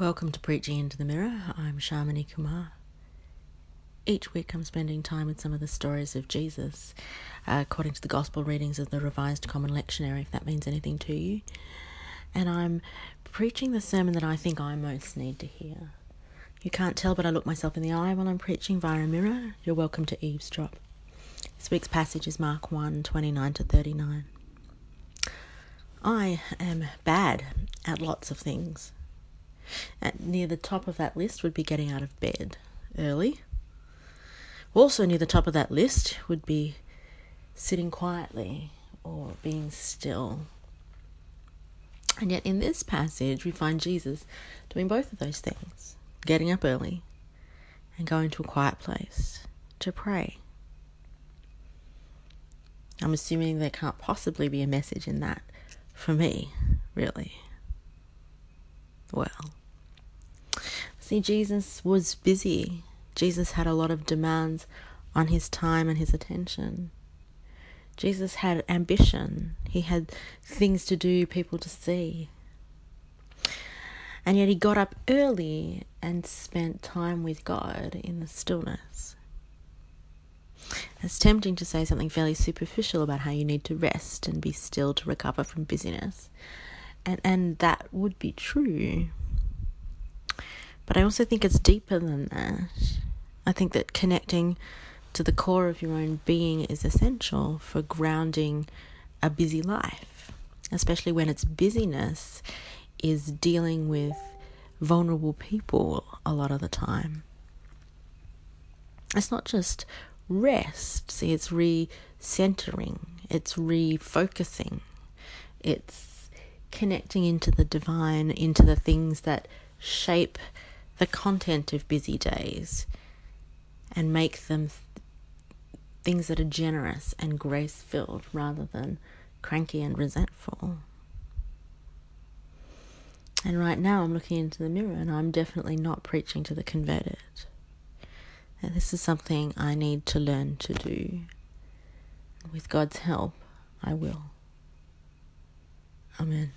Welcome to Preaching into the Mirror. I'm Shamini Kumar. Each week I'm spending time with some of the stories of Jesus, uh, according to the Gospel readings of the Revised Common Lectionary, if that means anything to you. And I'm preaching the sermon that I think I most need to hear. You can't tell, but I look myself in the eye while I'm preaching via a mirror. You're welcome to eavesdrop. This week's passage is Mark 1 29 to 39. I am bad at lots of things. At near the top of that list would be getting out of bed early. Also, near the top of that list would be sitting quietly or being still. And yet, in this passage, we find Jesus doing both of those things getting up early and going to a quiet place to pray. I'm assuming there can't possibly be a message in that for me, really. Well, see, Jesus was busy. Jesus had a lot of demands on his time and his attention. Jesus had ambition. He had things to do, people to see. And yet he got up early and spent time with God in the stillness. It's tempting to say something fairly superficial about how you need to rest and be still to recover from busyness. And and that would be true. But I also think it's deeper than that. I think that connecting to the core of your own being is essential for grounding a busy life, especially when its busyness is dealing with vulnerable people a lot of the time. It's not just rest, see, it's recentering, it's refocusing, it's connecting into the divine, into the things that shape the content of busy days and make them th- things that are generous and grace filled rather than cranky and resentful. And right now, I'm looking into the mirror and I'm definitely not preaching to the converted. And this is something I need to learn to do. With God's help, I will. Amen.